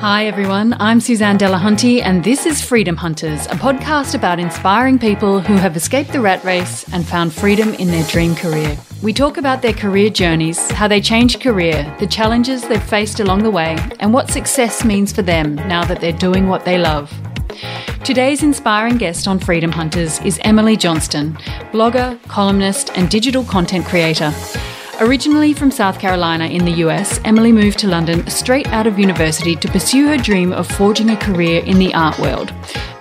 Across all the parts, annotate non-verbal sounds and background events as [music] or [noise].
Hi, everyone. I'm Suzanne Delahunty, and this is Freedom Hunters, a podcast about inspiring people who have escaped the rat race and found freedom in their dream career. We talk about their career journeys, how they changed career, the challenges they've faced along the way, and what success means for them now that they're doing what they love. Today's inspiring guest on Freedom Hunters is Emily Johnston, blogger, columnist, and digital content creator. Originally from South Carolina in the US, Emily moved to London straight out of university to pursue her dream of forging a career in the art world.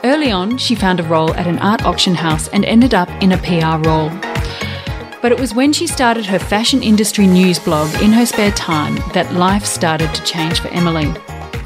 Early on, she found a role at an art auction house and ended up in a PR role. But it was when she started her fashion industry news blog in her spare time that life started to change for Emily.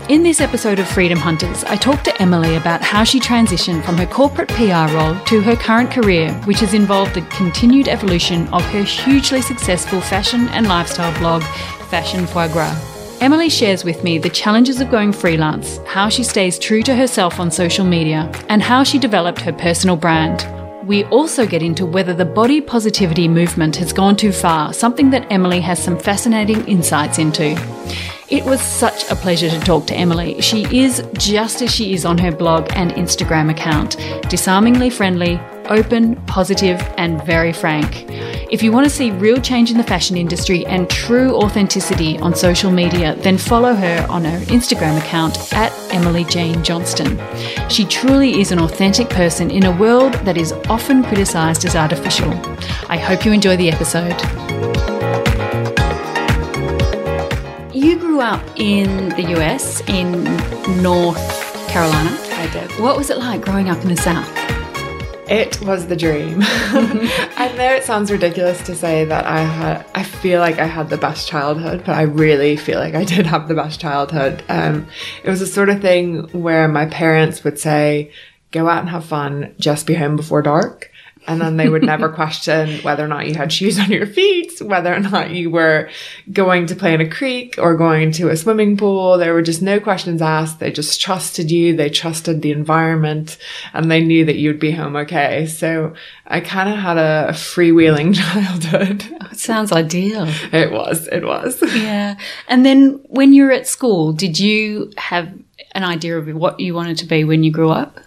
In this episode of Freedom Hunters, I talked to Emily about how she transitioned from her corporate PR role to her current career, which has involved the continued evolution of her hugely successful fashion and lifestyle blog, Fashion Foie Gras. Emily shares with me the challenges of going freelance, how she stays true to herself on social media, and how she developed her personal brand. We also get into whether the body positivity movement has gone too far, something that Emily has some fascinating insights into. It was such a pleasure to talk to Emily. She is just as she is on her blog and Instagram account disarmingly friendly, open, positive, and very frank. If you want to see real change in the fashion industry and true authenticity on social media, then follow her on her Instagram account at Emily Jane Johnston. She truly is an authentic person in a world that is often criticised as artificial. I hope you enjoy the episode. You grew up in the US, in North Carolina. I did. What was it like growing up in the South? It was the dream. [laughs] I know it sounds ridiculous to say that I had, I feel like I had the best childhood, but I really feel like I did have the best childhood. Um, it was the sort of thing where my parents would say, go out and have fun, just be home before dark. And then they would never [laughs] question whether or not you had shoes on your feet, whether or not you were going to play in a creek or going to a swimming pool. There were just no questions asked. They just trusted you. They trusted the environment and they knew that you'd be home okay. So I kind of had a freewheeling [laughs] childhood. Oh, it sounds ideal. It was, it was. Yeah. And then when you were at school, did you have an idea of what you wanted to be when you grew up?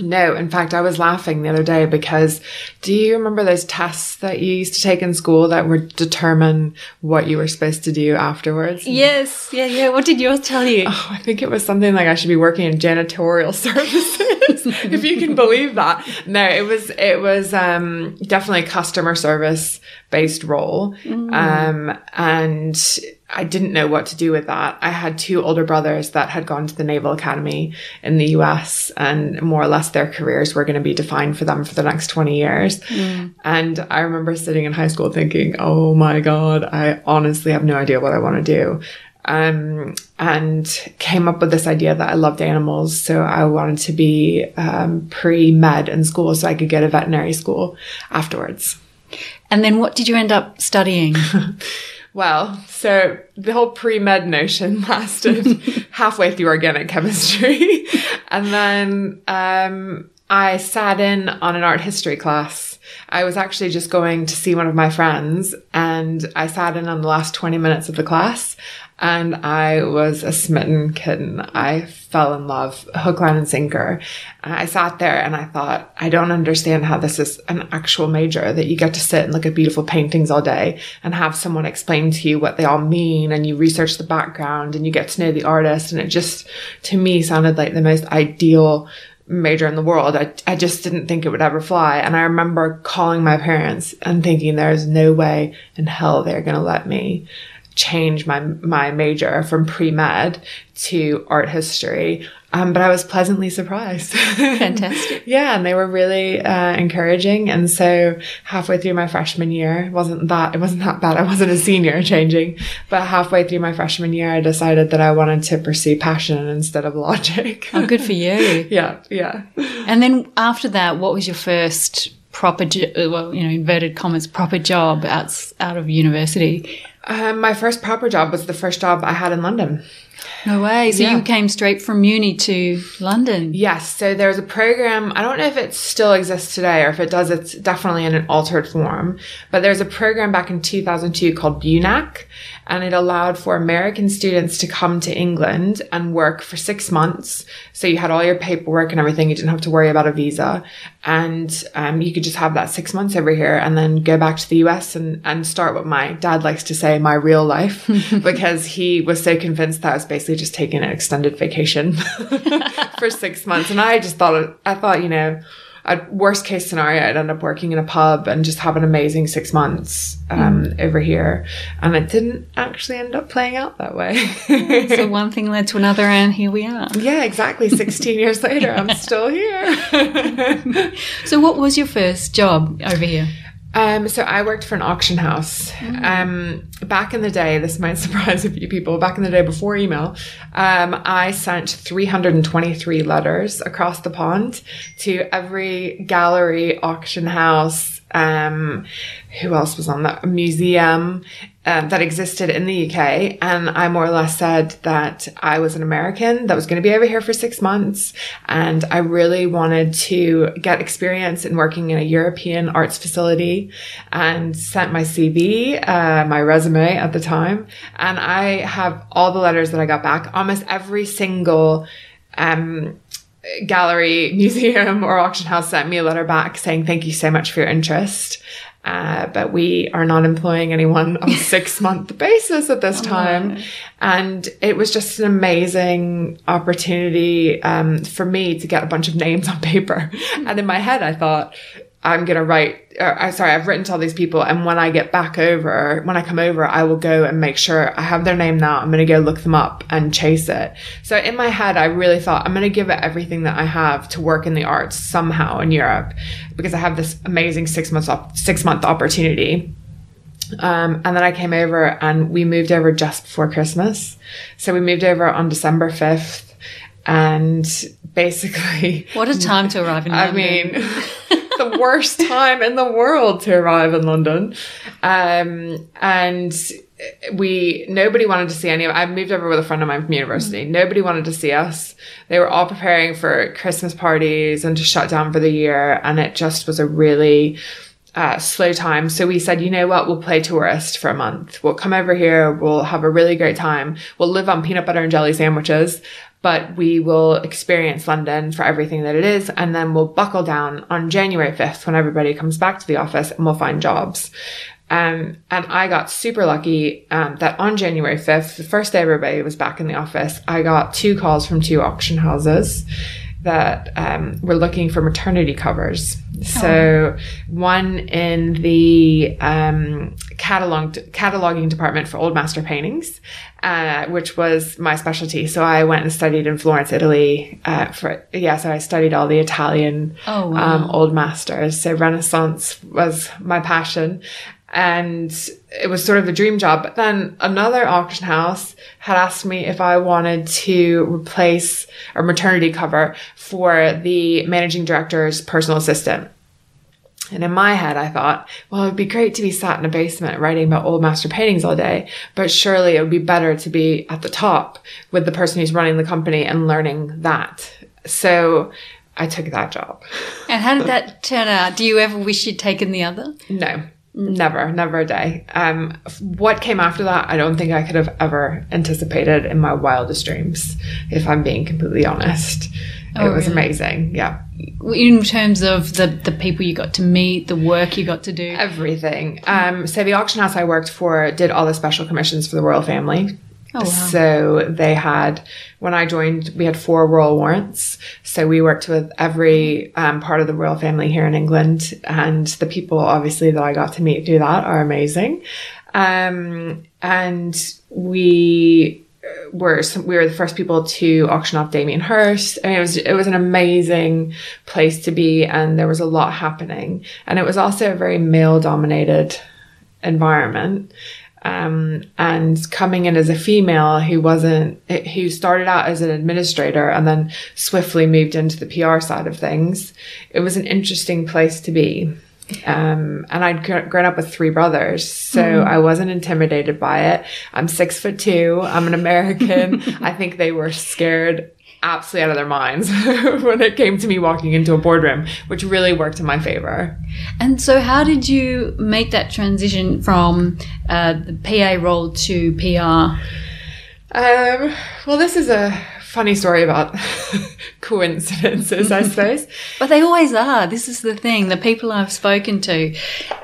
No, in fact, I was laughing the other day because do you remember those tests that you used to take in school that would determine what you were supposed to do afterwards? Yes, yeah, yeah. What did yours tell you? Oh, I think it was something like I should be working in janitorial [laughs] services, [laughs] if you can believe that. No, it was it was um, definitely customer service based role, mm. um, and I didn't know what to do with that. I had two older brothers that had gone to the Naval Academy in the US and more or less their careers were going to be defined for them for the next 20 years. Mm. And I remember sitting in high school thinking, oh my God, I honestly have no idea what I want to do. Um, and came up with this idea that I loved animals. So I wanted to be um, pre med in school so I could get a veterinary school afterwards. And then what did you end up studying? [laughs] Well, so the whole pre med notion [laughs] lasted [laughs] halfway through organic chemistry. and then um, I sat in on an art history class. I was actually just going to see one of my friends and I sat in on the last 20 minutes of the class and I was a smitten kitten. I fell in love, hook, line, and sinker. I sat there and I thought, I don't understand how this is an actual major that you get to sit and look at beautiful paintings all day and have someone explain to you what they all mean and you research the background and you get to know the artist. And it just, to me, sounded like the most ideal major in the world. I, I just didn't think it would ever fly. And I remember calling my parents and thinking there's no way in hell they're going to let me change my my major from pre-med to art history um, but I was pleasantly surprised. Fantastic. [laughs] yeah, and they were really uh, encouraging. And so halfway through my freshman year, wasn't that it wasn't that bad. I wasn't a senior changing, but halfway through my freshman year, I decided that I wanted to pursue passion instead of logic. oh, good for you. [laughs] yeah, yeah. And then after that, what was your first proper, well, you know, inverted commas, proper job out out of university? Um, my first proper job was the first job I had in London. No way. So Yeah. you came straight from uni to London. Yes, so there's a program. I don't know if it still exists today or if it does, it's definitely in an altered form. But there's a program back in 2002 called BUNAC, and it allowed for American students to come to England and work for six months. So you had all your paperwork and everything. You didn't have to worry about a visa. And um, you could just have that six months over here and then go back to the US and, and start what my dad likes to say, my real life, [laughs] because he was so convinced that I was basically just taking an extended vacation [laughs] for six months. And I just thought, I thought, you know, at worst case scenario, I'd end up working in a pub and just have an amazing six months um, over here. And it didn't actually end up playing out that way. So [laughs] one thing led to another, and here we are. yeah, exactly. 16 years later, I'm [laughs] still here. [laughs] So what was your first job over here? Um, so I worked for an auction house. Um, back in the day, this might [laughs] surprise a few people. Back in the day before email, um, I sent 323 letters across the pond to every gallery, auction house. Um, who else was on that? Museum um, that existed in the UK. And I more or less said that I was an American that was going to be over here for six months. And I really wanted to get experience in working in a European arts facility and sent my CV, uh, my resume at the time. And I have all the letters that I got back, almost every single, um, gallery, [laughs] museum, or auction house sent me a letter back saying, Thank you so much for your interest. Uh, but we are not employing anyone on a [laughs] six month basis at this time. And it was just an amazing opportunity um, for me to get a bunch of names on paper. [laughs] and in my head, I thought, I'm going to write, or, I'm sorry, I've written to all these people. And when I get back over, when I come over, I will go and make sure I have their name now. I'm going to go look them up and chase it. So in my head, I really thought I'm going to give it everything that I have to work in the arts somehow in Europe because I have this amazing six months, op- six month opportunity. Um, and then I came over and we moved over just before Christmas. So we moved over on December 5th and basically What a time to arrive in Europe. [laughs] I mean, [laughs] the worst time in the world to arrive in London. Um, and we, nobody wanted to see any of, I moved over with a friend of mine from university. Nobody wanted to see us. They were all preparing for Christmas parties and to shut down for the year. And it just was a really, uh, slow time. So we said, you know what? We'll play tourist for a month. We'll come over here. We'll have a really great time. We'll live on peanut butter and jelly sandwiches, but we will experience London for everything that it is. And then we'll buckle down on January 5th when everybody comes back to the office and we'll find jobs. Um, and I got super lucky um, that on January 5th, the first day everybody was back in the office, I got two calls from two auction houses that um, were looking for maternity covers. So one in the um, catalog cataloging department for old master paintings, uh, which was my specialty. So I went and studied in Florence, Italy. Uh, for yeah, so I studied all the Italian Oh, wow. um, old masters. So Renaissance was my passion. And it was sort of a dream job. But then another auction house had asked me if I wanted to replace a maternity cover for the managing director's personal assistant. And in my head, I thought, well, it'd be great to be sat in a basement writing about old master paintings all day, but surely it would be better to be at the top with the person who's running the company and learning that. So I took that job. and how did [laughs] that turn out? Do you ever wish you'd taken the other? No, never, never a day. Um, what came after that, I don't think I could have ever anticipated in my wildest dreams, if I'm being completely honest. Oh, it was really? amazing. Yeah. In terms of the, the people you got to meet, the work you got to do. Everything. Um, so the auction house I worked for did all the special commissions for the royal family. Oh, wow. So they had, when I joined, we had four royal warrants. So we worked with every um, part of the royal family here in England. And the people, obviously, that I got to meet through that are amazing. Um, and we were some, we were the first people to auction off Damien Hirst. I mean, it was it was an amazing place to be, and there was a lot happening. And it was also a very male dominated environment. Um, and coming in as a female who wasn't, who started out as an administrator and then swiftly moved into the PR side of things, it was an interesting place to be. Um, and I'd gr- grown up with three brothers, so Mm-hmm. I wasn't intimidated by it. I'm six foot two. I'm an American. [laughs] I think they were scared absolutely out of their minds [laughs] when it came to me walking into a boardroom, which really worked in my favor. And so, how did you make that transition from uh, the PA role to PR? Um, well, this is a funny story about [laughs] coincidences, I [laughs] suppose. But they always are. This is the thing. The people I've spoken to,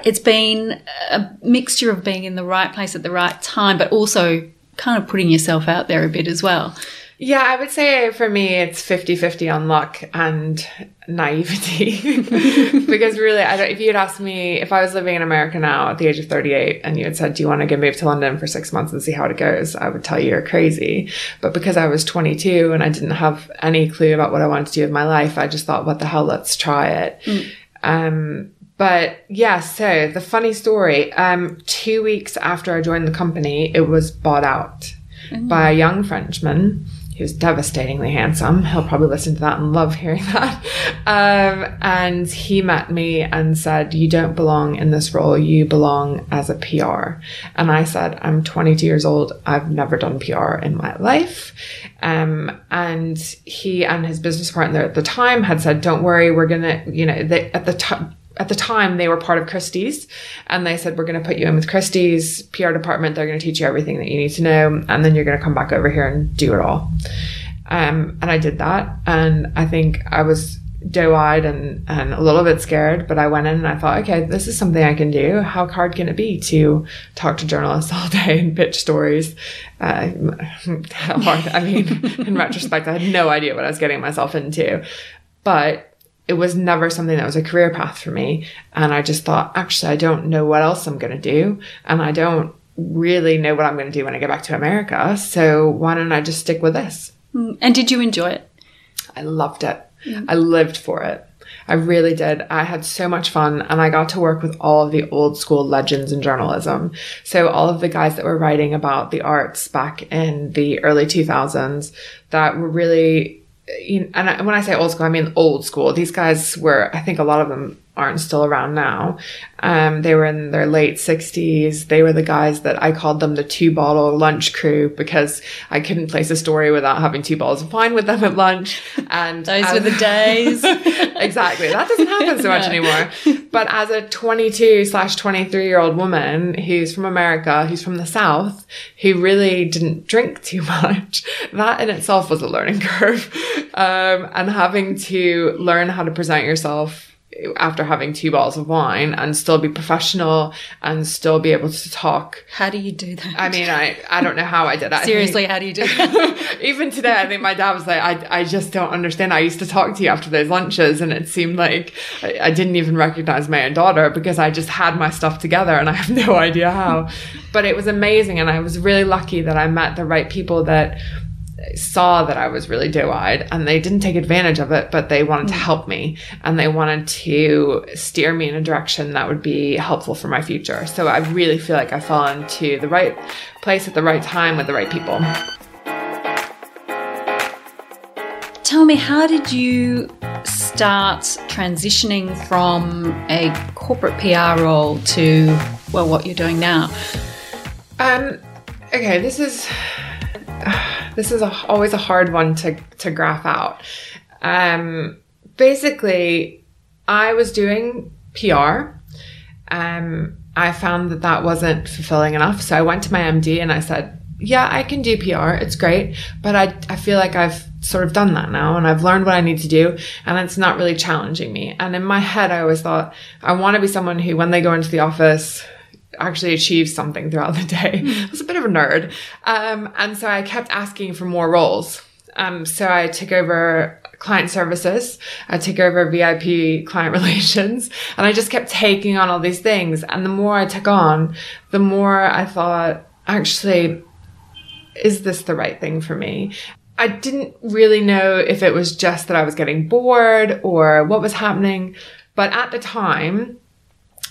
it's been a mixture of being in the right place at the right time, but also kind of putting yourself out there a bit as well. Yeah, I would say for me it's 50-50 on luck and naivety. [laughs] because really, I don't, if you'd asked me if I was living in America now at the age of 38 and you had said, do you want to get moved to London for six months and see how it goes? I would tell you you're crazy. But because I was 22 and I didn't have any clue about what I wanted to do with my life, I just thought, what the hell, let's try it. Um, but yeah, so the funny story, um, two weeks after I joined the company, it was bought out by a young Frenchman who's devastatingly handsome. He'll probably listen to that and love hearing [laughs] that. Um, and he met me and said, You don't belong in this role. You belong as a PR. And I said, I'm 22 years old. I've never done PR in my life. Um, and he and his business partner at the time had said, Don't worry, we're going to, you know, they, at the time, at the time they were part of Christie's and they said, we're going to put you in with Christie's PR department. They're going to teach you everything that you need to know. And then you're going to come back over here and do it all. Um, and I did that. And I think I was doe eyed and, and a little bit scared, but I went in and I thought, okay, this is something I can do. How hard can it be to talk to journalists [laughs] all day and pitch stories? Uh, how [laughs] hard. I mean, [laughs] in retrospect, I had no idea what I was getting myself into, but it was never something that was a career path for me. And I just thought, actually, I don't know what else I'm going to do. And I don't really know what I'm going to do when I get back to America. So why don't I just stick with this? Mm, and did you enjoy it? I loved it. Mm. I lived for it. I really did. I had so much fun and I got to work with all of the old school legends in journalism. So all of the guys that were writing about the arts back in the early 2000s that were really you know, and I, when I say old school, I mean old school. These guys were, I think a lot of them aren't still around now. Um, they were in their late 60s. They were the guys that I called them the two bottle lunch crew because I couldn't place a story without having two bottles of wine with them at lunch. [laughs] And Those were the days. [laughs] exactly. That doesn't happen so much [laughs] anymore. But as a 22 slash 23 year old woman who's from America, who's from the South, who really didn't drink too [laughs] much, that in itself was a learning [laughs] curve. Um, and having to learn how to present yourself after having two bottles of wine and still be professional and still be able to talk. How do you do that? I mean, I, I don't know how I did that. Seriously, how do you do that? [laughs] Even today, I think my dad was like, I, I just don't understand. I used to talk to you after those lunches, and it seemed like I, I didn't even recognize my own daughter because I just had my stuff together and I have [laughs] no idea how. but it was amazing, and I was really lucky that I met the right people that saw that I was really doe-eyed and they didn't take advantage of it, but they wanted to help me and they wanted to steer me in a direction that would be helpful for my future. So I really feel like I fell into the right place at the right time with the right people. Tell me, how did you start transitioning from a corporate PR role to, well, what you're doing now? Um, okay, this is this is a, always a hard one to to graph out. Um, basically, I was doing PR. Um, I found that that wasn't fulfilling enough, so I went to my MD and I said, "Yeah, I can do PR. It's great, but I I feel like I've sort of done that now and I've learned what I need to do and it's not really challenging me." And in my head, I always thought I want to be someone who, when they go into the office, actually achieves something throughout the day. [laughs] I was a bit of a nerd. Um, and so I kept asking for more roles. Um, so I took over client services. I took over VIP client [laughs] relations and I just kept taking on all these things. And the more I took on, the more I thought, actually, is this the right thing for me? I didn't really know if it was just that I was getting bored or what was happening. But at the time,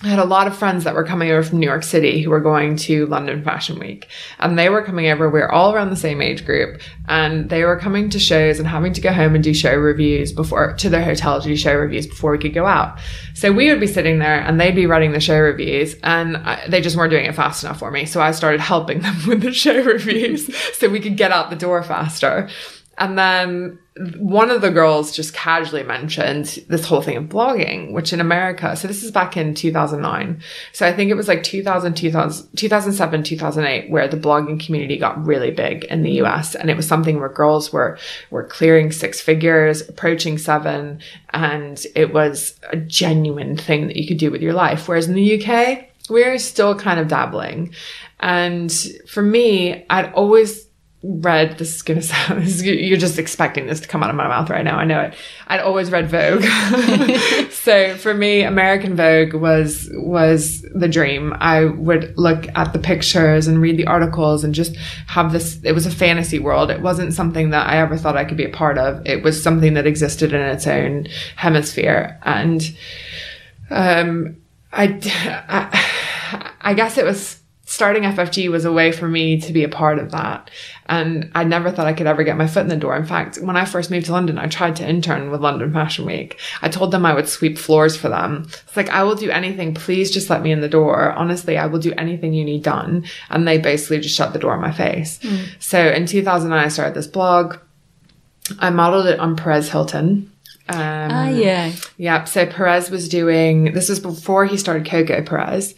I had a lot of friends that were coming over from New York City who were going to London Fashion Week. And they were coming over. We were all around the same age group. And they were coming to shows and having to go home and do show reviews before, to their hotel to do show reviews before we could go out. So we would be sitting there and they'd be running the show reviews and I, they just weren't doing it fast enough for me. So I started helping [laughs] them with the show reviews so we could get out the door faster. And then one of the girls just casually mentioned this whole thing of blogging, which in America, so this is back in 2009. So I think it was like 2000, 2000 2007, 2008, where the blogging community got really big in the US. And it was something where girls were, were clearing six figures, approaching seven. And it was a genuine thing that you could do with your life. Whereas in the UK, we're still kind of dabbling. And for me, I'd always read [laughs] this is gonna sound is, you're just expecting this to come out of my mouth right now i know it. I'd always read vogue. [laughs] So for me american vogue was was the dream. I would look at the pictures and read the articles and just have this it was a fantasy world. It wasn't something that i ever thought i could be a part of. It was something that existed in its own hemisphere. And um i i, I guess it was starting FFG was a way for me to be a part of that. And I never thought I could ever get my foot in the door. In fact, when I first moved to London, I tried to intern with London Fashion Week. I told them I would sweep floors for them. It's like, I will do anything. Please just let me in the door. Honestly, I will do anything you need done. And they basically just shut the door in my face. Mm. So in 2009, I started this blog. I modeled it on Perez Hilton. Um, ah, yeah. Yeah. So Perez was doing, this was before he started Coco Perez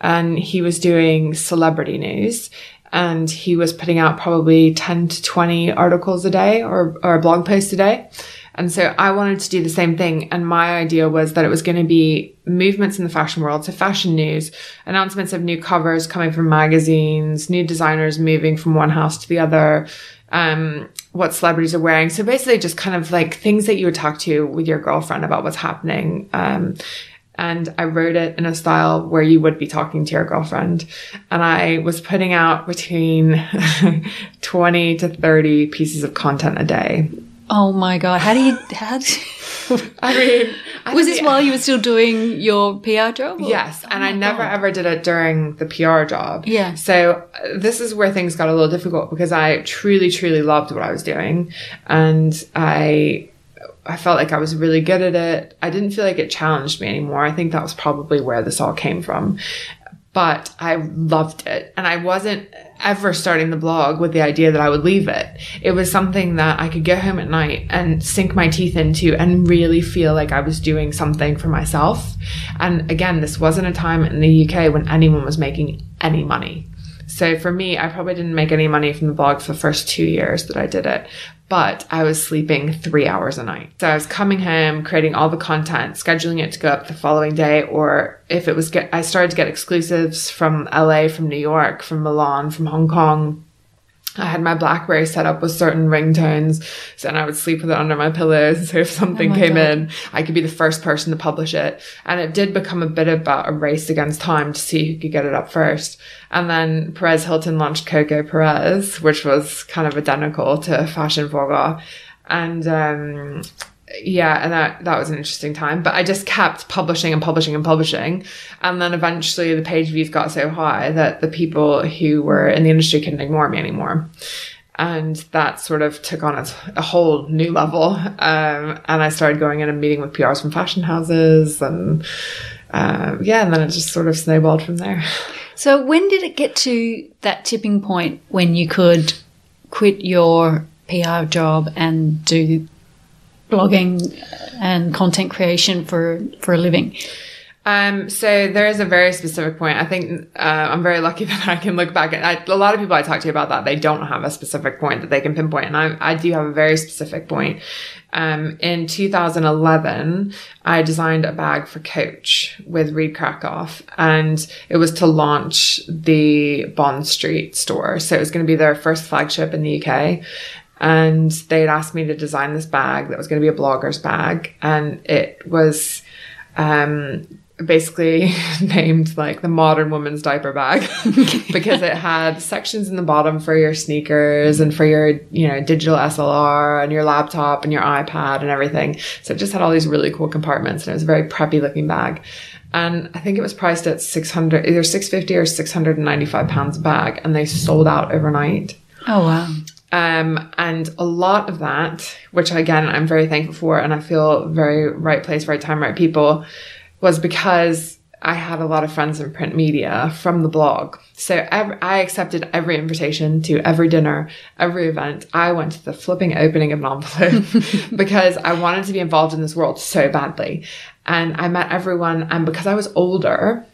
and he was doing celebrity news and he was putting out probably 10 to 20 articles a day or, or a blog post a day. And so I wanted to do the same thing. And my idea was that it was going to be movements in the fashion world. So fashion news, announcements of new covers coming from magazines, new designers moving from one house to the other, um, what celebrities are wearing. So basically just kind of like things that you would talk to with your girlfriend about what's happening. Um, and I wrote it in a style where you would be talking to your girlfriend. And I was putting out between [laughs] 20 to 30 pieces of content a day. Oh my God. How do you, how do [laughs] I mean, I was this while you were still doing your PR job? Or? Yes. Oh and I never God. ever did it during the PR job. Yeah. So uh, this is where things got a little difficult because I truly, truly loved what I was doing. And I, I felt like I was really good at it. I didn't feel like it challenged me anymore. I think that was probably where this all came from. But I loved it. And I wasn't ever starting the blog with the idea that I would leave it. It was something that I could go home at night and sink my teeth into and really feel like I was doing something for myself. And again, this wasn't a time in the UK when anyone was making any money. So for me, I probably didn't make any money from the blog for the first two years that I did it but I was sleeping three hours a night. So I was coming home, creating all the content, scheduling it to go up the following day, or if it was get, I started to get exclusives from LA, from New York, from Milan, from Hong Kong, I had my Blackberry set up with certain ringtones, so and I would sleep with it under my pillows. [laughs] So if something oh came God. in, I could be the first person to publish it. And it did become a bit about a race against time to see who could get it up first. And then Perez Hilton launched Coco Perez, which was kind of identical to Fashion Vogue. And um, yeah, and that that was an interesting time. But I just kept publishing and publishing and publishing, and then eventually the page views got so high that the people who were in the industry couldn't ignore me anymore, and that sort of took on a, a whole new level. Um, and I started going in and meeting with PRs from fashion houses, and uh, yeah, and then it just sort of snowballed from there. So when did it get to that tipping point when you could quit your PR job and do blogging and content creation for for a living? Um, so there is a very specific point. I think uh, I'm very lucky [laughs] that I can look back at I, a lot of people I talk to about that. They don't have a specific point that they can pinpoint, and I, I do have a very specific point. Um, in 2011, I designed a bag for Coach with Reed Krakoff, and it was to launch the Bond Street store. So it was going to be their first flagship in the UK and they had asked me to design this bag that was going to be a blogger's bag and it was um, basically [laughs] named like the modern woman's diaper bag [laughs] because it had sections in the bottom for your sneakers and for your you know digital SLR and your laptop and your iPad and everything so it just had all these really cool compartments and it was a very preppy looking bag And I think it was priced at 600, either 650 or 695 pounds a bag. And they sold out overnight. Oh, wow. Um, and a lot of that, which again, I'm very thankful for, and I feel very right place, right time, right people, was because I had a lot of friends in print media from the blog. So every, I accepted every invitation to every dinner, every event. I went to the flipping opening of an envelope [laughs] because I wanted to be involved in this world so badly. And I met everyone. And because I was older,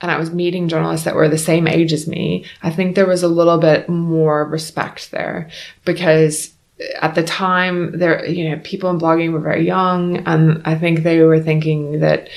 and I was meeting journalists that were the same age as me, I think there was a little bit more respect there because at the time there you know people in blogging were very young and I think they were thinking that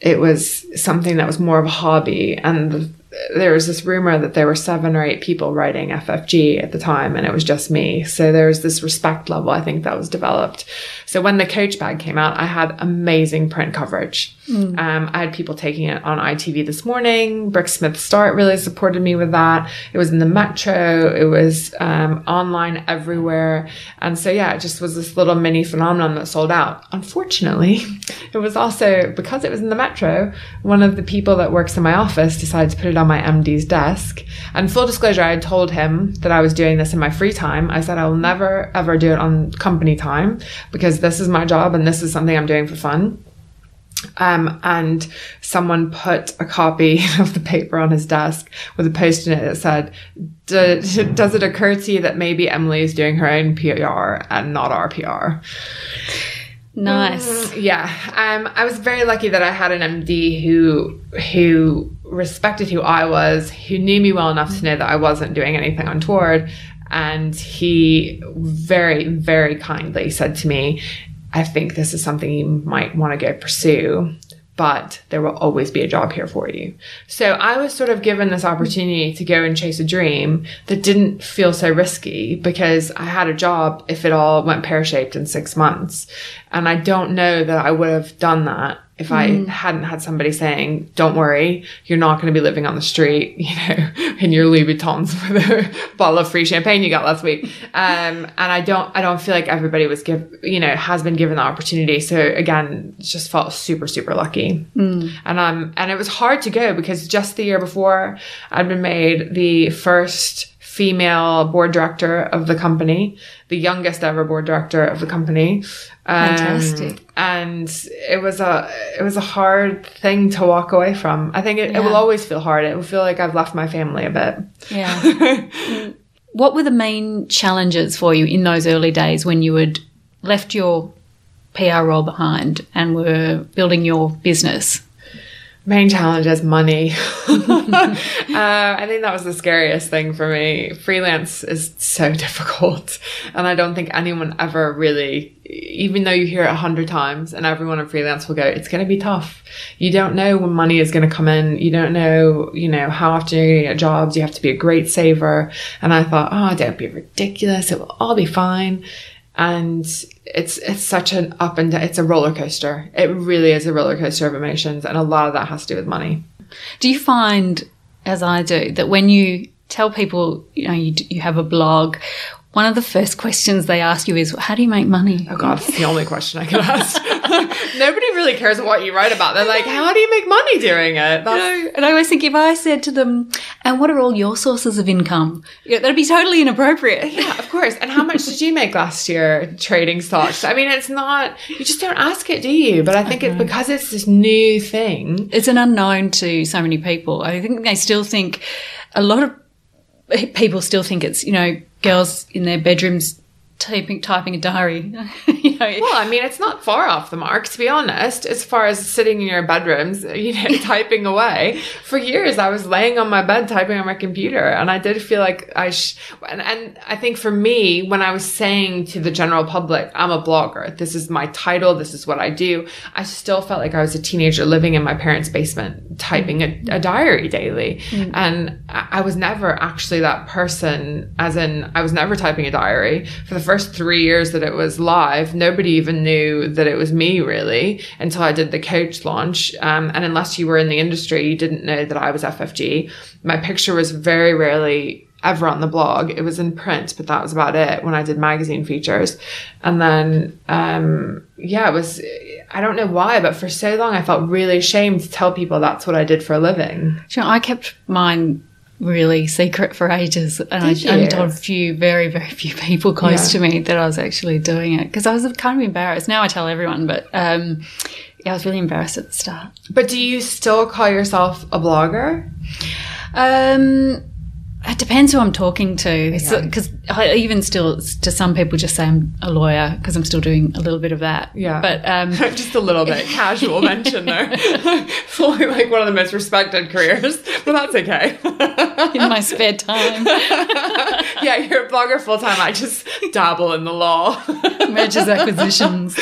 it was something that was more of a hobby and there was this rumor that there were seven or eight people writing FFG at the time, and it was just me. So there was this respect level, I think, that was developed. So when the coach bag came out, I had amazing print coverage. Mm. Um, I had people taking it on ITV this morning. Brooke Smith-Start really supported me with that. It was in the Metro. It was um, online everywhere. And so, yeah, it just was this little mini phenomenon that sold out. Unfortunately, [laughs] it was also because it was in the Metro, one of the people that works in my office decided to put it on my MD's desk. And full disclosure, I had told him that I was doing this in my free time. I said I will never ever do it on company time because this is my job and this is something I'm doing for fun. Um, and someone put a copy [laughs] of the paper on his desk with a post in it that said, [laughs] Does it occur to you that maybe Emily is doing her own PR and not our PR? Nice. Mm, yeah. Um, I was very lucky that I had an MD who who respected who I was, who knew me well enough to know that I wasn't doing anything untoward. And he very, very kindly said to me, I think this is something you might want to go pursue, but there will always be a job here for you. So I was sort of given this opportunity to go and chase a dream that didn't feel so risky because I had a job if it all went pear shaped in six months. And I don't know that I would have done that if I mm. hadn't had somebody saying, don't worry, you're not going to be living on the street, [laughs] you know, in your Louis Vuittons [laughs] with a bottle of free champagne you got last week. Um, and I don't, I don't feel like everybody was give, you know, has been given the opportunity. So again, just felt super, super lucky. Mm. And, um, and it was hard to go because just the year before I'd been made the first female board director of the company, the youngest ever board director of the company. Um, Fantastic. And it was a it was a hard thing to walk away from. I think it, yeah. it will always feel hard. It will feel like I've left my family a bit. Yeah. [laughs] what were the main challenges for you in those early days when you had left your PR role behind and were building your business? Main challenge is money. [laughs] uh, I think that was the scariest thing for me. Freelance is so [laughs] difficult. And I don't think anyone ever really, even though you hear it a hundred times and everyone in freelance will go, it's going to be tough. You don't know when money is going to come in. You don't know, you know, how often you're going to get jobs. You have to be a great saver. And I thought, oh, don't be ridiculous. It will all be fine and it's it's such an up and down it's a roller coaster. It really is a roller coaster of emotions and a lot of that has to do with money. Do you find as i do that when you tell people you know you, you have a blog one of the first questions they ask you is, How do you make money? Oh, God, it's the only question I can ask. [laughs] Nobody really cares what you write about. They're like, How do you make money doing it? No. And I always think if I said to them, And what are all your sources of income? Yeah, that'd be totally inappropriate. [laughs] Yeah, of course. And how much did you make last year trading stocks? I mean, it's not, you just don't ask it, do you? But I think it's because it's this new thing. It's an unknown to so many people. I think they still think a lot of people still think it's, you know, girls in their bedrooms typing typing a diary. [laughs] you know. Well, I mean, it's not far off the mark, to be honest. As far as sitting in your bedrooms, [laughs] you know, [laughs] typing away. For years, I was laying on my bed typing on my computer, and I did feel like I. Sh- and, and I think for me, when I was saying to the general public, "I'm a blogger. This is my title. This is what I do," I still felt like I was a teenager living in my parents' basement, typing a, a diary daily, mm. and I was never actually that person. As in, I was never typing a diary for the first three years that it was live, nobody even knew that it was me really until I did the coach launch. Um, and unless you were in the industry, you didn't know that I was FFG. My picture was very rarely ever on the blog. It was in print, but that was about it when I did magazine features. And then, um, yeah, it was, I don't know why, but for so long I felt really ashamed to tell people that's what I did for a living. You know, I kept mine really secret for ages, and I Did only you? told a few, very, very few people close Yeah. to me that I was actually doing it because I was kind of embarrassed. Now I tell everyone, but um, yeah, I was really embarrassed at the start. But do you still call yourself a blogger? Um, it depends who I'm talking to. Because I even still, to some people, just say I'm a lawyer because I'm still doing a little bit of that. Yeah. But um, [laughs] Just a little bit [laughs] casual mention there. it's [laughs] like one of the most respected careers, but that's okay. in my spare time, yeah, you're a blogger full time. I just dabble in the law. mergers, acquisitions.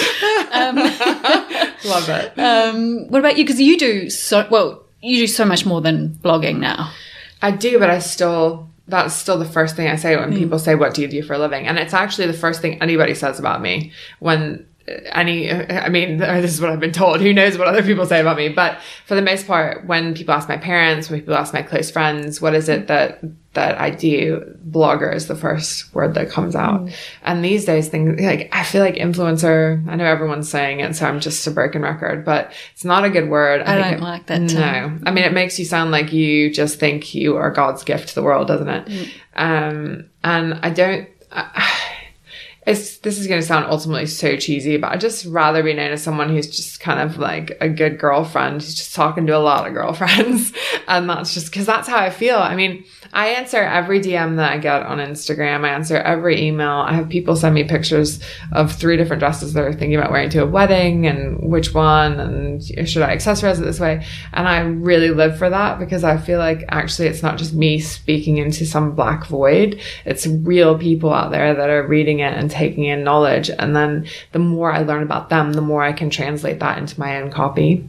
Um, Love it. um, what about you? Because you do so well. You do so much more than blogging now. I do, but I still that's still the first thing I say when hmm. people say, "What do you do for a living?" And it's actually the first thing anybody says about me when any. I mean, this is what I've been told. Who knows what other people say about me? But for the most part, when people ask my parents, when people ask my close friends, what is it that that I do? Blogger is the first word that comes out. And these days, things like I feel like influencer. I know everyone's saying it, so I'm just a broken record, but it's not a good word. I think don't it- like that No, term. I mean, it makes you sound like you just think you are God's gift to the world, doesn't it? Mm. Um, and I don't. I, it's this is going to sound ultimately so cheesy, but I'd just rather be known as someone who's just kind of like a good girlfriend who's just talking to a lot of [laughs] girlfriends, and that's just because that's how I feel. I mean, I answer every DM that I get on Instagram. I answer every email. I have people send me pictures of three different dresses they're thinking about wearing to a wedding and which one and should I accessorize it this way. And I really live for that because I feel like actually it's not just me speaking into some black void. It's real people out there that are reading it and taking in knowledge. And then the more I learn about them, the more I can translate that into my own copy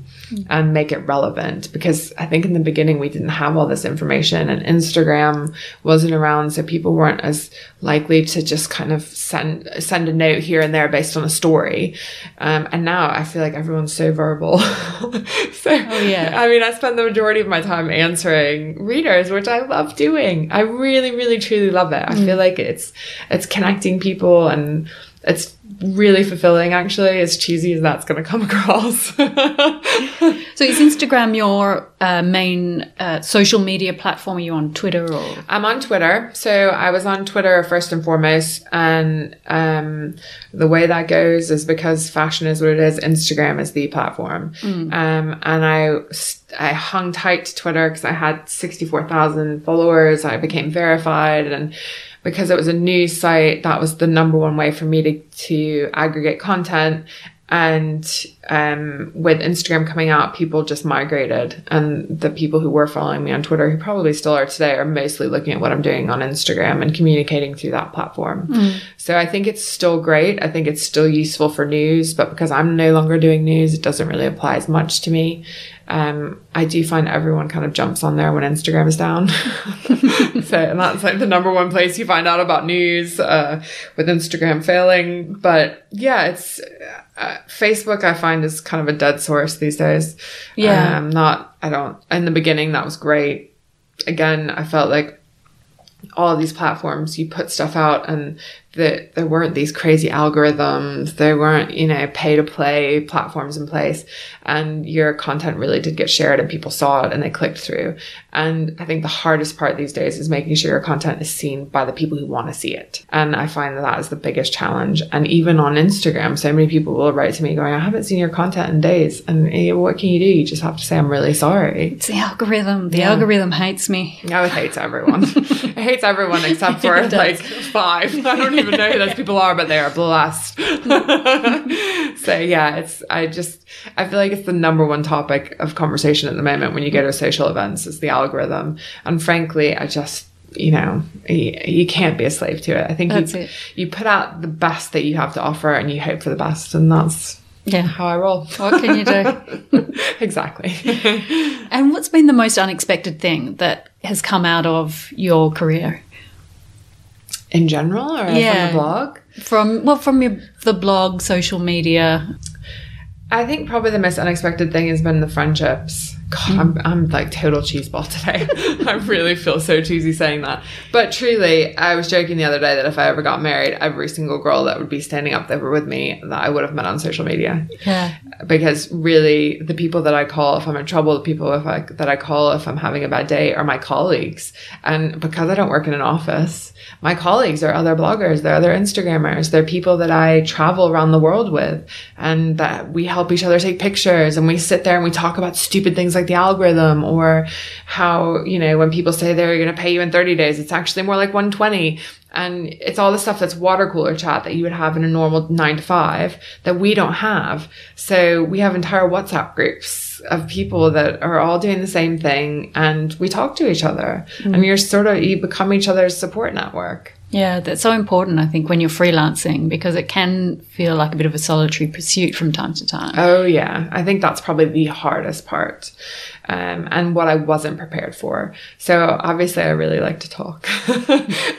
and make it relevant. Because I think in the beginning we didn't have all this information and Instagram wasn't around. So people weren't as likely to just kind of send send a note here and there based on a story. Um, and now I feel like everyone's so verbal. [laughs] So yeah. I mean I spend the majority of my time answering readers which I love doing. I really really truly love it. I feel like it's it's connecting people and it's really fulfilling actually as cheesy as that's going to come [laughs] across So is Instagram your uh, main uh, social media platform? Are you on Twitter or? I'm on Twitter. So I was on Twitter first and foremost. And um, the way that goes is because fashion is what it is, Instagram is the platform. Um, and I, I hung tight to Twitter because I had 64,000 followers. I became verified. And because it was a news site, that was the number one way for me to, to aggregate content. And um, with Instagram coming out, people just migrated. And the people who were following me on Twitter, who probably still are today, are mostly looking at what I'm doing on Instagram and communicating through that platform. So I think it's still great. I think it's still useful for news, but because I'm no longer doing news, it doesn't really apply as much to me. Um, I do find everyone kind of jumps on there when Instagram is down. [laughs] so, and that's like the number one place you find out about news, uh, with Instagram failing. But yeah, it's, uh, Facebook I find is kind of a dead source these days. Yeah. Um, not, I don't, in the beginning that was great. Again, I felt like all these platforms, you put stuff out and the, there weren't these crazy algorithms. There weren't, you know, pay to play platforms in place and your content really did get shared and people saw it and they clicked through. And I think the hardest part these days is making sure your content is seen by the people who want to see it. And I find that that is the biggest challenge. And even on Instagram, so many people will write to me going, I haven't seen your content in days. And what can you do? You just have to say, I'm really sorry. It's the algorithm. The Yeah. algorithm hates me. Oh, it hates everyone. [laughs] it hates everyone except [laughs] for like five. [laughs] I don't even know who those people are, but they are blessed. [laughs] so yeah, it's I just I feel like it's the number one topic of conversation at the moment when you go to social events is the algorithm. And frankly, I just you know you, you can't be a slave to it. I think That's you it. you put out the best that you have to offer and you hope for the best, and that's Yeah. how I roll. What can you do? [laughs] exactly. and what's been the most unexpected thing that has come out of your career? In general, or Yeah. from the blog. From well, from your the blog, social media. I think probably the most unexpected thing has been the friendships. God, I'm, I'm like total cheeseball [laughs] today. I really feel so cheesy saying that. But truly, I was joking the other day that if I ever got married, every single girl that would be standing up there with me that I would have met on social media. Yeah. Because really, the people that I call if I'm in trouble, the people if I, that I call if I'm having a bad day are my colleagues. And because I don't work in an office, my colleagues are other bloggers, they're other Instagrammers, they're people that I travel around the world with and that we help each other take pictures and we sit there and we talk about stupid things like the algorithm or how, you know, when people say they're going to pay you in 30 days, it's actually more like 120. And it's all the stuff that's water cooler chat that you would have in a normal nine to five that we don't have. So we have entire WhatsApp groups of people that are all doing the same thing and we talk to each other mm. and you're sort of, you become each other's support network. Yeah, that's so important, I think, when you're freelancing because it can feel like a bit of a solitary pursuit from time to time. Oh, yeah. I think that's probably the hardest part um, and what I wasn't prepared for. So obviously, I really like to talk. [laughs]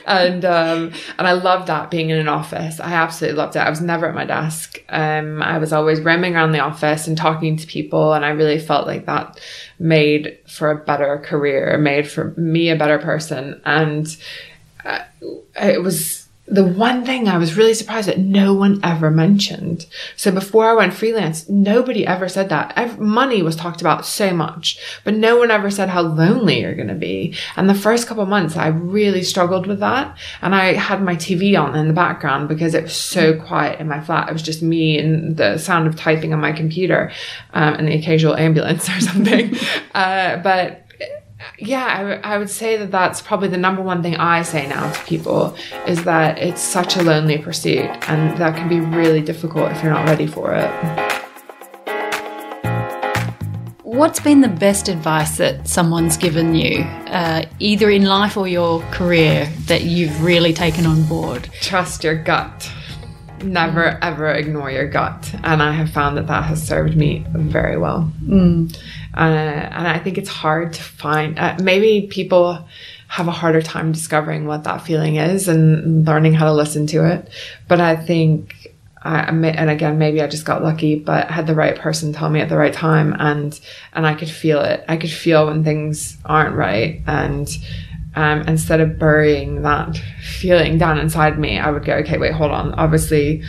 and um, and I love that being in an office. I absolutely loved it. I was never at my desk. Um, I was always roaming around the office and talking to people. And I really felt like that made for a better career, made for me a better person. And it was the one thing I was really surprised that no one ever mentioned. So before I went freelance, nobody ever said that. money was talked about so much, but no one ever said how lonely you're going to be. And the first couple months, I really struggled with that. And I had my TV on in the background because it was so quiet in my flat. It was just me and the sound of typing on my computer um, and the occasional ambulance [laughs] or something. uh, but yeah, I, w- I would say that that's probably the number one thing I say now to people is that it's such a lonely pursuit and that can be really difficult if you're not ready for it. What's been the best advice that someone's given you, uh, either in life or your career, that you've really taken on board? Trust your gut. Never ever ignore your gut. And I have found that that has served me very well. Mm. Uh, and I think it's hard to find. Uh, maybe people have a harder time discovering what that feeling is and learning how to listen to it. But I think, I, and again, maybe I just got lucky, but I had the right person tell me at the right time, and and I could feel it. I could feel when things aren't right, and um, instead of burying that feeling down inside me, I would go, okay, wait, hold on. Obviously,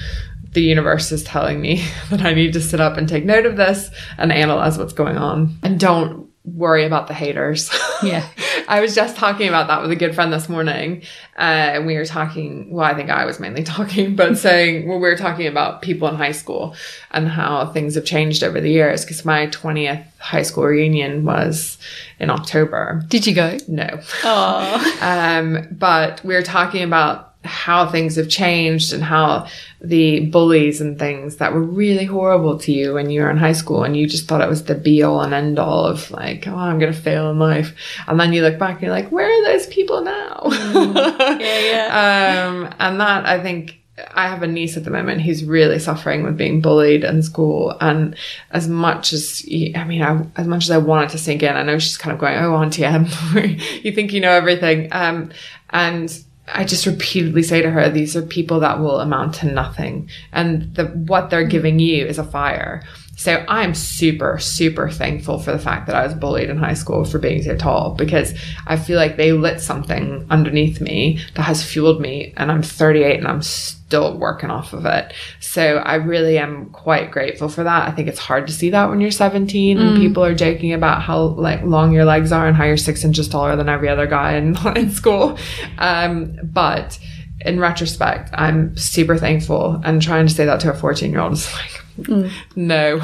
the universe is telling me [laughs] that I need to sit up and take note of this and analyze what's going on and don't worry about the haters. [laughs] Yeah. I was just talking about that with a good friend this morning. Uh, and we were talking, well, I think I was mainly [laughs] talking, but saying, well, we were talking about people in high school and how things have changed over the years. Cause my 20th high school reunion was in October. Did you go? No. Oh. um, but we were talking about how things have changed and how the bullies and things that were really horrible to you when you were in high school and you just thought it was the be all and end all of like, oh, I'm going to fail in life. And then you look back and you're like, where are those people now? Mm. yeah, yeah. [laughs] um, and that I think I have a niece at the moment who's really suffering with being bullied in school. And as much as, I mean, I, as much as I wanted to sink in, I know she's kind of going, oh, Auntie M, [laughs] you think you know everything. Um, and I just repeatedly say to her, these are people that will amount to nothing. And the, what they're giving you is a fire. So I'm super, super thankful for the fact that I was bullied in high school for being so tall because I feel like they lit something underneath me that has fueled me. And I'm 38 and I'm still working off of it. So I really am quite grateful for that. I think it's hard to see that when you're 17 and mm. people are joking about how like long your legs are and how you're six inches taller than every other guy in, [laughs] in school. Um, but in retrospect, I'm super thankful and trying to say that to a 14 year old is like, Mm. No,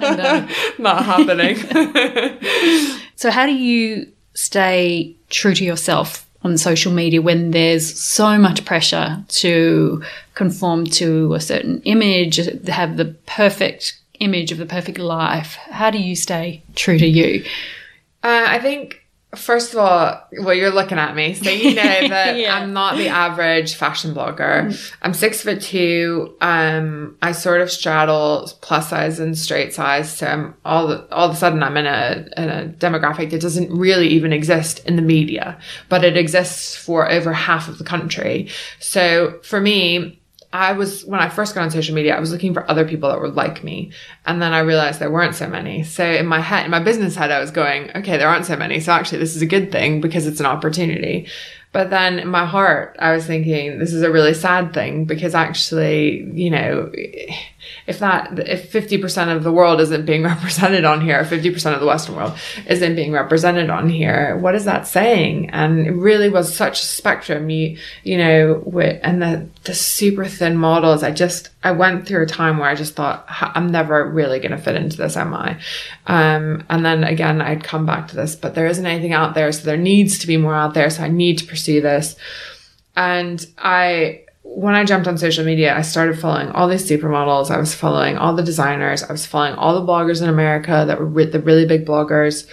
no. [laughs] not happening. [laughs] so, how do you stay true to yourself on social media when there's so much pressure to conform to a certain image, have the perfect image of the perfect life? How do you stay true to you? Uh, I think First of all, well, you're looking at me, so you know [laughs] that yeah. I'm not the average fashion blogger. Mm. I'm six foot two. Um, I sort of straddle plus size and straight size. So I'm all all of a sudden I'm in a in a demographic that doesn't really even exist in the media, but it exists for over half of the country. So for me, I was, when I first got on social media, I was looking for other people that were like me. And then I realized there weren't so many. So in my head, in my business head, I was going, okay, there aren't so many. So actually this is a good thing because it's an opportunity. But then in my heart, I was thinking, this is a really sad thing because actually, you know, if that, if 50% of the world isn't being [laughs] represented on here, 50% of the Western world isn't being represented on here, what is that saying? And it really was such a spectrum. You, you know, with, and the, the super thin models, I just, I went through a time where I just thought, I'm never really going to fit into this, am I? Um, and then again, I'd come back to this, but there isn't anything out there. So there needs to be more out there. So I need to pursue this. And I, when I jumped on social media, I started following all these supermodels. I was following all the designers. I was following all the bloggers in America that were re- the really big bloggers.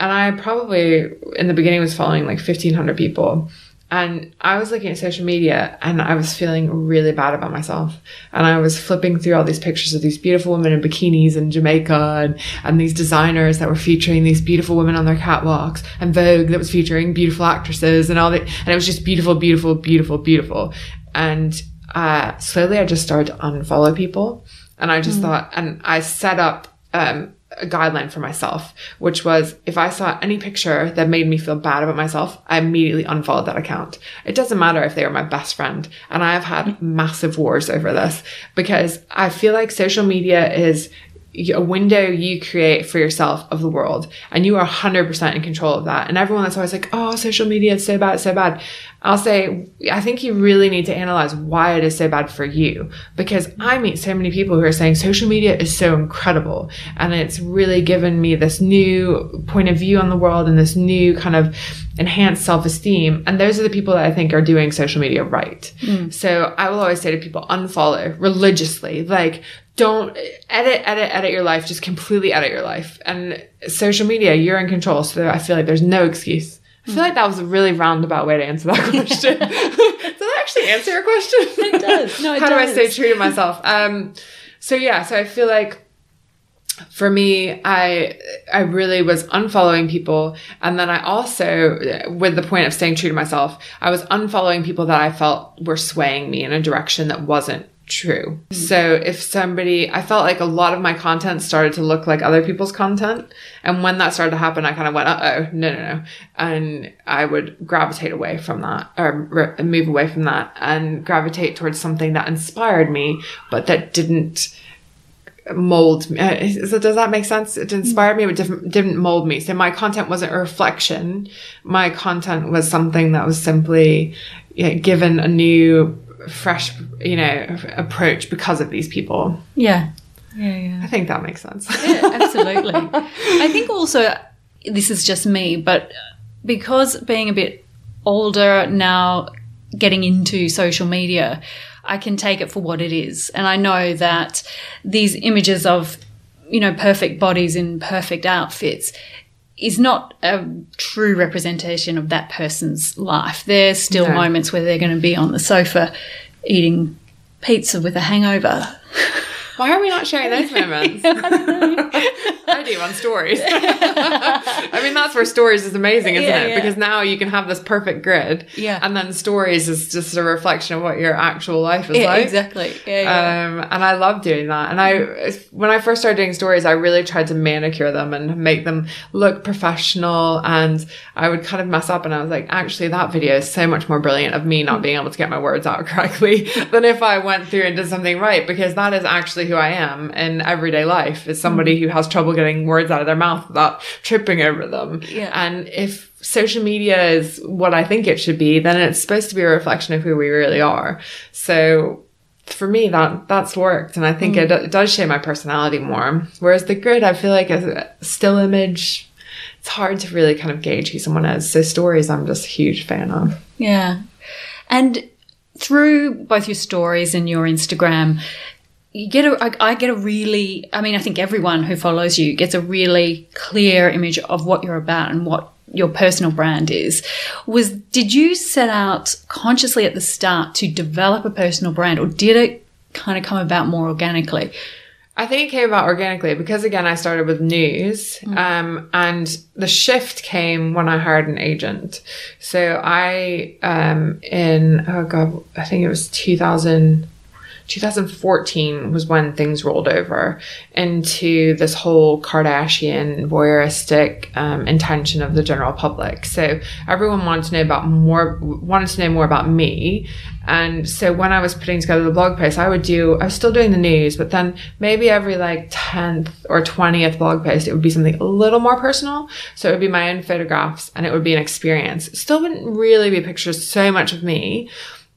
And I probably in the beginning was following like 1500 people. And I was looking at social media and I was feeling really bad about myself. And I was flipping through all these pictures of these beautiful women in bikinis in Jamaica and, and these designers that were featuring these beautiful women on their catwalks and Vogue that was featuring beautiful actresses and all that. And it was just beautiful, beautiful, beautiful, beautiful. And, uh, slowly I just started to unfollow people. And I just mm. thought, and I set up, um, a guideline for myself, which was if I saw any picture that made me feel bad about myself, I immediately unfollowed that account. It doesn't matter if they are my best friend. And I have had massive wars over this because I feel like social media is a window you create for yourself of the world. And you are 100% in control of that. And everyone that's always like oh social media is so bad so bad. I'll say i think you really need to analyze why it is so bad for you. Because i meet so many people who are saying social media is so incredible. And it's really given me this new point of view on the world and this new kind of enhanced self-esteem. And those are the people that i think are doing social media right. Mm. so i will always say to people unfollow religiously. Like don't edit, edit, edit your life. Just completely edit your life. And social media, you're in control. So I feel like there's no excuse. I feel like that was a really roundabout way to answer that [laughs] question. [laughs] does that actually answer your question? It does. No, it How does. do I stay true to myself? Um, so yeah, so I feel like for me, I I really was unfollowing people, and then I also, with the point of staying true to myself, I was unfollowing people that I felt were swaying me in a direction that wasn't true. Mm-hmm. So if somebody, I felt like a lot of my content started to look like other people's content. And when that started to happen, I kind of went, uh oh, no, no, no. And I would gravitate away from that or move away from that and gravitate towards something that inspired me, but that didn't mold me. Uh, so does that make sense? It inspired me, but didn't, didn't mold me. So my content wasn't a reflection. My content was something that was simply you know, given a new fresh, you know, approach because of these people. Yeah. Yeah, yeah. I think that makes sense. yeah, absolutely. I think also this is just me, but because being a bit older now, getting into social media, I can take it for what it is. And I know that these images of, you know, perfect bodies in perfect outfits is not a true representation of that person's life. There's still no. moments where they're going to be on the sofa eating pizza with a hangover. [laughs] Why are we not sharing those moments? [laughs] [laughs] I do on stories. [laughs] I mean, that's where stories is amazing, isn't yeah, it? Yeah. Because now you can have this perfect grid. Yeah. And then stories is just a reflection of what your actual life is yeah, like. Exactly. Yeah, Um, and I love doing that. And I, when I first started doing stories, I really tried to manicure them and make them look professional. And I would kind of mess up and I was like, actually, that video is so much more brilliant of me not being able to get my words out correctly than if I went through and did something right because that is actually who I am in everyday life is somebody mm-hmm. who has trouble getting words out of their mouth without tripping over them. Yeah. And if social media is what I think it should be, then it's supposed to be a reflection of who we really are. So for me, that that's worked, and I think mm. it, it, does shape my personality more. Whereas the grid, I feel like a still image, it's hard to really kind of gauge who someone is. So stories, I'm just a huge fan of. Yeah, and through both your stories and your Instagram, you get a, I, I get a really, I mean, I think everyone who follows you gets a really clear image of what you're about and what your personal brand is. Was, did you set out consciously at the start to develop a personal brand or did it kind of come about more organically? I think it came about organically because again, I started with news, mm. um, and the shift came when I hired an agent. So I, um, in, oh God, I think it was 2000, 2014 was when things rolled over into this whole Kardashian voyeuristic um, intention of the general public. So everyone wanted to know about more, wanted to know more about me. And so when I was putting together the blog post, I would do, I was still doing the news, but then maybe every like 10th or 20th blog post, it would be something a little more personal. So it would be my own photographs and it would be an experience. Still wouldn't really be pictures so much of me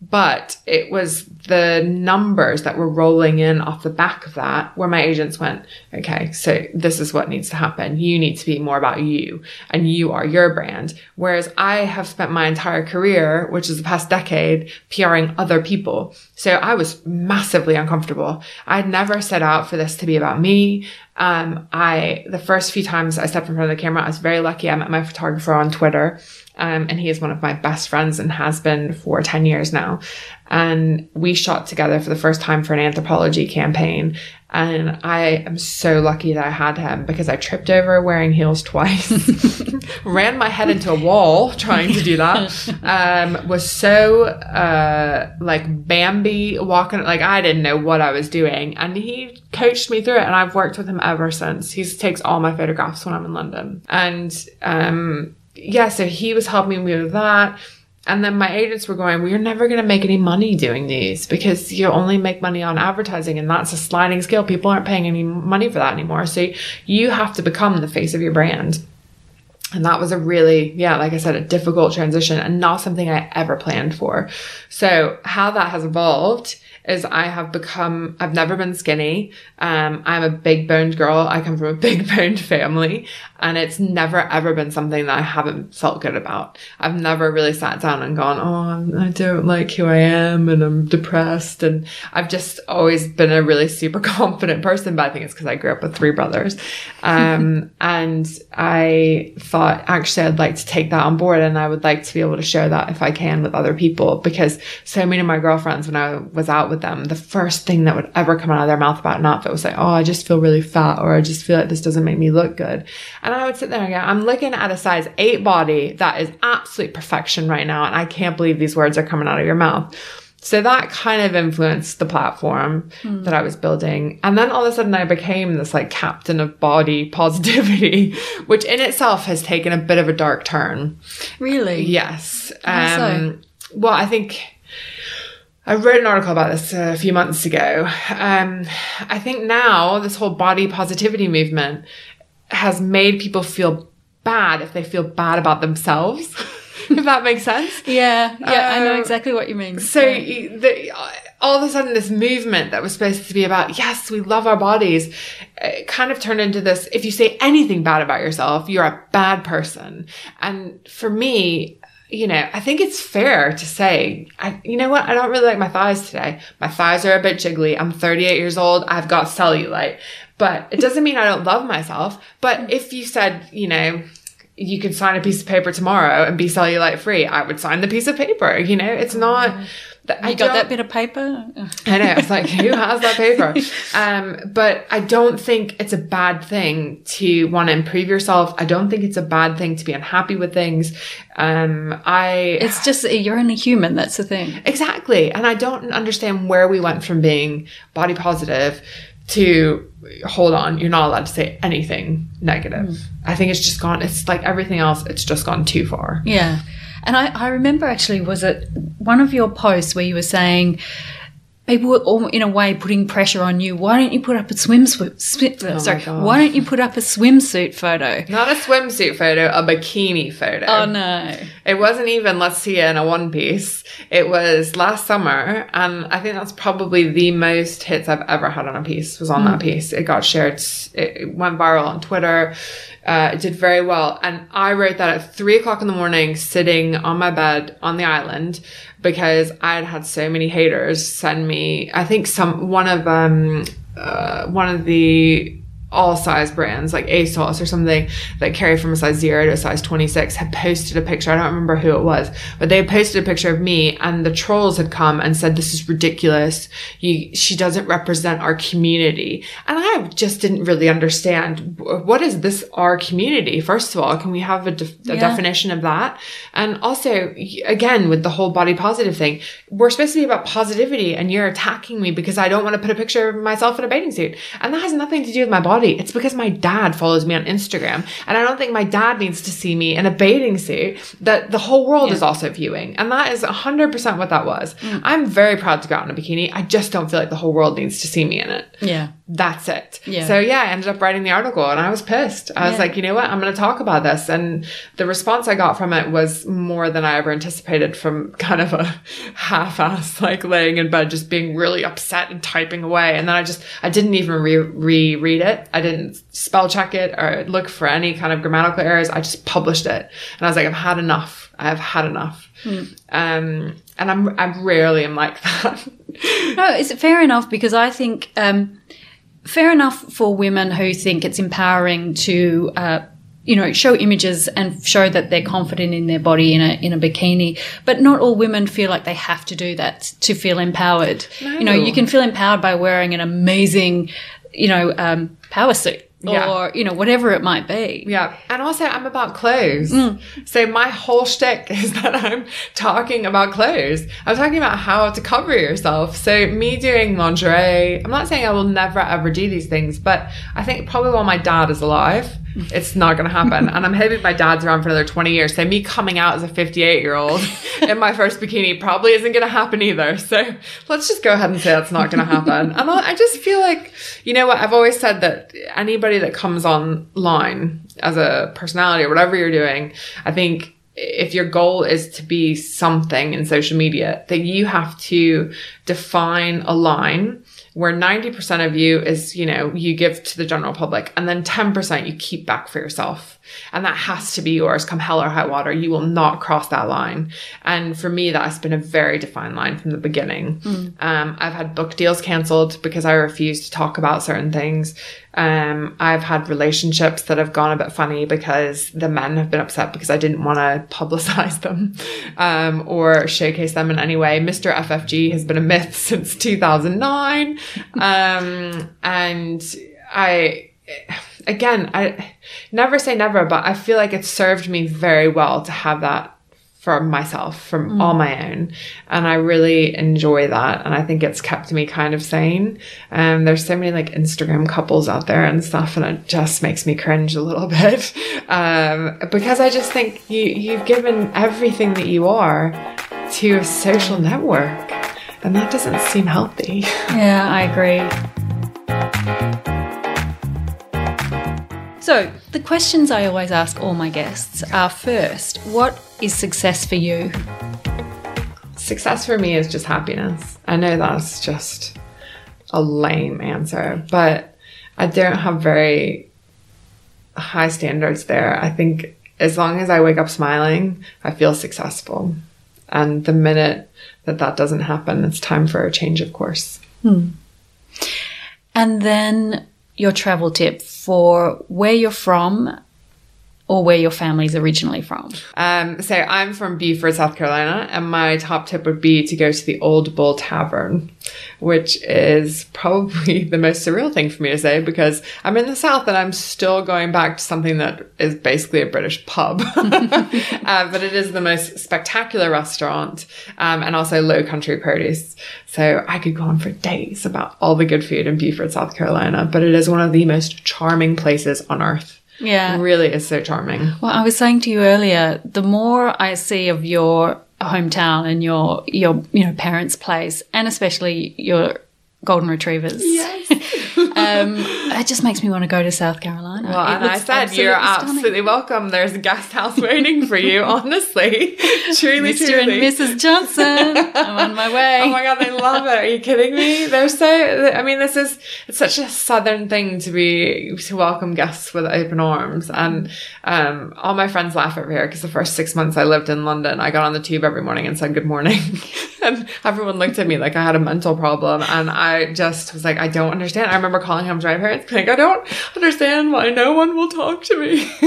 but it was the numbers that were rolling in off the back of that where my agents went, okay, so this is what needs to happen. You need to be more about you and you are your brand. Whereas I have spent my entire career, which is the past decade, PRing other people. So I was massively uncomfortable. I'd never set out for this to be about me. Um, I, the first few times I stepped in front of the camera, I was very lucky. I met my photographer on Twitter um, and he is one of my best friends and has been for 10 years now. And we shot together for the first time for an Anthropologie campaign. And I am so lucky that I had him because I tripped over wearing heels twice, [laughs] ran my head into a wall trying to do that. [laughs] Um, was so, uh, like Bambi walking, like I didn't know what I was doing. And he coached me through it. And I've worked with him ever since. He takes all my photographs when I'm in London. And, um, yeah, so he was helping me with that. And then my agents were going, We're never going to make any money doing these because you only make money on advertising and that's a sliding scale. People aren't paying any money for that anymore. So you have to become the face of your brand. And that was a really, yeah, like I said, a difficult transition and not something I ever planned for. So how that has evolved is I have become, I've never been skinny. Um, I'm a big boned girl. I come from a [laughs] big boned family and it's never ever been something that I haven't felt good about. I've never really sat down and gone, Oh, I don't like who I am and I'm depressed. And I've just always been a really super [laughs] confident person, but I think it's because I grew up with three brothers. [laughs] Um, and I thought actually I'd like to take that on board and I would like to be able to share that if I can with other people because so many of my girlfriends, when I was out with them, the first thing that would ever come out of their mouth about an outfit was like, oh, I just feel really fat or I just feel like this doesn't make me look good. And I would sit there and go, I'm looking at a size eight body that is absolute perfection right now. And I can't believe these words are coming out of your mouth. So that kind of influenced the platform mm. that I was building. And then all of a sudden I became this like captain of body [laughs] positivity, which in itself has taken a bit of a dark turn. Really? Yes. Um, so? Well, I think I wrote an article about this a few months ago. Um, I think now this whole body positivity movement has made people feel bad if they feel bad about themselves. [laughs] [laughs] if that makes sense. Yeah, yeah, I know um, exactly what you mean. So yeah. the, all of a sudden, this movement that was supposed to be about yes, we love our bodies, kind of turned into this. If you say anything bad about yourself, you're a bad person. And for me, you know, I think it's fair to say, I, you know what? I don't really like my thighs today. My thighs are a bit jiggly. I'm 38 years old. I've got cellulite, but it doesn't mean I don't love myself. But if you said, you know, you could sign a piece of paper tomorrow and be cellulite free, I would sign the piece of paper. You know, it's not. I you got that bit of paper? [laughs] I know. It's like, who has that paper? [laughs] Um, but I don't think it's a bad thing to want to improve yourself. I don't think it's a bad thing to be unhappy with things. Um, I. It's just, you're only human. That's the thing. Exactly. And I don't understand where we went from being body positive to hold on, you're not allowed to say anything negative. Mm. I think it's just gone, it's like everything else, it's just gone too far. Yeah. And I, I remember actually, was it one of your posts where you were saying, people were all, in a way putting pressure on you. Why don't you put up a swimsuit? Swim, oh sorry, why don't you put up a swimsuit photo? Not a swimsuit photo, a bikini photo. Oh no! It wasn't even let's see you in a one piece. It was last summer, and I think that's probably the most hits I've ever had on a piece. Was on mm. that piece. It got shared. It went viral on Twitter. Uh, it did very well. And I wrote that at three o'clock in the morning, sitting on my bed on the island because I had had so many haters send me, I think some, one of, um, uh, one of the all size brands like ASOS or something that carry from a size zero to a size 26 had posted a picture. I don't remember who it was, but they posted a picture of me and the trolls had come and said, this is ridiculous. You, she doesn't represent our community. And I just didn't really understand what is this our community? First of all, can we have a, de- a Yeah. definition of that? And also, again, with the whole body positive thing, we're supposed to be about positivity and you're attacking me because I don't want to put a picture of myself in a bathing suit. And that has nothing to do with my body. It's because my dad follows me on Instagram. And I don't think my dad needs to see me in a bathing suit that the whole world is also viewing. And that is 100% what that was. Mm. I'm very proud to go out in a bikini. I just don't feel like the whole world needs to see me in it Yeah. That's it. Yeah. So yeah, I ended up writing the article and I was pissed. I was like, you know what? I'm going to talk about this. And the response I got from it was more than I ever anticipated from kind of a [laughs] half-ass, like laying in bed, just being really upset and typing away. And then I just, I didn't even re- reread it. I didn't spell check it or look for any kind of grammatical errors. I just published it. And I was like, I've had enough. I've had enough. Um, and I'm, I rarely am like [laughs] that. No, it's fair enough because I think um, fair enough for women who think it's empowering to. Uh, you know, show images and show that they're confident in their body in a in a bikini. But not all women feel like they have to do that to feel empowered. no. You know, you can feel empowered by wearing an amazing, you know, um, power suit or you know whatever it might be. Yeah. And also I'm about clothes. Mm. So my whole shtick [laughs] is that I'm talking about clothes. I'm talking about how to cover yourself. So me doing lingerie, I'm not saying I will never ever do these things, but I think probably while my dad is alive, it's not going to happen. and I'm hoping my dad's around for another 20 years. So me coming out as a 58 year old [laughs] in my first bikini probably isn't going to happen either. So let's just go ahead and say that's not going to happen. and I I just feel like, you know what? I've always said that anybody that comes online as a personality or whatever you're doing, I think if your goal is to be something in social media, that you have to define a line where 90% of you is, you know, you give to the general public and then 10% you keep back for yourself. And that has to be yours come hell or high water. You will not cross that line. And for me, that has been a very defined line from the beginning. Um, I've had book deals canceled because I refuse to talk about certain things. Um, I've had relationships that have gone a bit funny because the men have been upset because I didn't want to [laughs] publicize them um, or showcase them in any way. Mr. FFG has been a myth [laughs] since 2009. Um, and I, again, I never say never, but I feel like it served me very well to have that for myself from all my own. And i really enjoy that. And i think it's kept me kind of sane. Um there's so many like instagram couples out there and stuff and it just makes me cringe a little [laughs] bit. Um because i just think you you've given everything that you are to a social network. And that doesn't seem healthy. [laughs] Yeah, I agree. So, the questions I always ask all my guests are first, what is success for you? Success for me is just happiness. I know that's just a lame answer, but I don't have very high standards there. I think as long as I wake up smiling, I feel successful. And the minute that that doesn't happen, it's time for a change of course. Hmm. And then your travel tip for where you're from or where your family's originally from. Um, so I'm from Beaufort, South Carolina, and my top tip would be to go to the Old Bull Tavern, which is probably [laughs] the most surreal thing for me to say because I'm in the South and I'm still going back to something that is basically a British pub. [laughs] uh, but it is the most spectacular restaurant um, and also low country produce. So I could go on for days about all the good food in Beaufort, South Carolina, but it is one of the most charming places on earth. Yeah. Really is so charming. Well, I was saying to you earlier, the more I see of your hometown and your your you know parents' place, and especially your golden retrievers, Yes. [laughs] um, it just makes me want to go to South Carolina. Well, It and I said you're stunning. absolutely welcome. There's a guest house waiting for you. [laughs] Honestly, truly, Mr. truly. and Mrs. Johnson. I'm on my way. Oh my god, they love it. Are you kidding me? They're so. I mean, this is it's such a southern thing to be to welcome guests with open arms, and um, all my friends laugh over here because the first six months I lived in London, I got on the tube every morning and said good morning. [laughs] and everyone looked at me like I had a mental problem. And I just was like, I don't understand. I remember calling home to my parents, like, I don't understand why no one will talk to me. [laughs]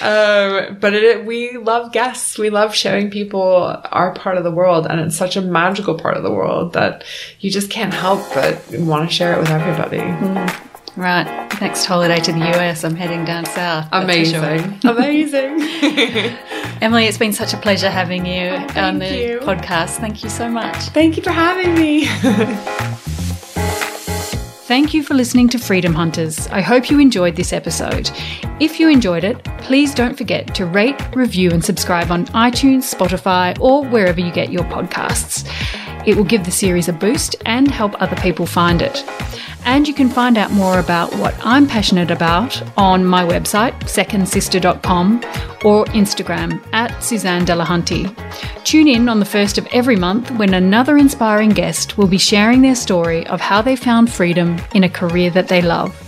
um, but it, we love guests. We love showing people our part of the world. And it's such a magical part of the world that you just can't help but want to share it with everybody. Mm. Right. Next holiday to the US, I'm heading down south. Amazing. Sure. Amazing. [laughs] Emily, it's been such a pleasure having you oh, on the you. podcast. Thank you so much. Thank you for having me. [laughs] Thank you for listening to Freedom Hunters. I hope you enjoyed this episode. If you enjoyed it, please don't forget to rate, review, and subscribe on iTunes, Spotify, or wherever you get your podcasts. It will give the series a boost and help other people find it. And you can find out more about what I'm passionate about on my website, secondsister.com, or Instagram at Suzanne Delahunty. Tune in on the first of every month when another inspiring guest will be sharing their story of how they found freedom in a career that they love.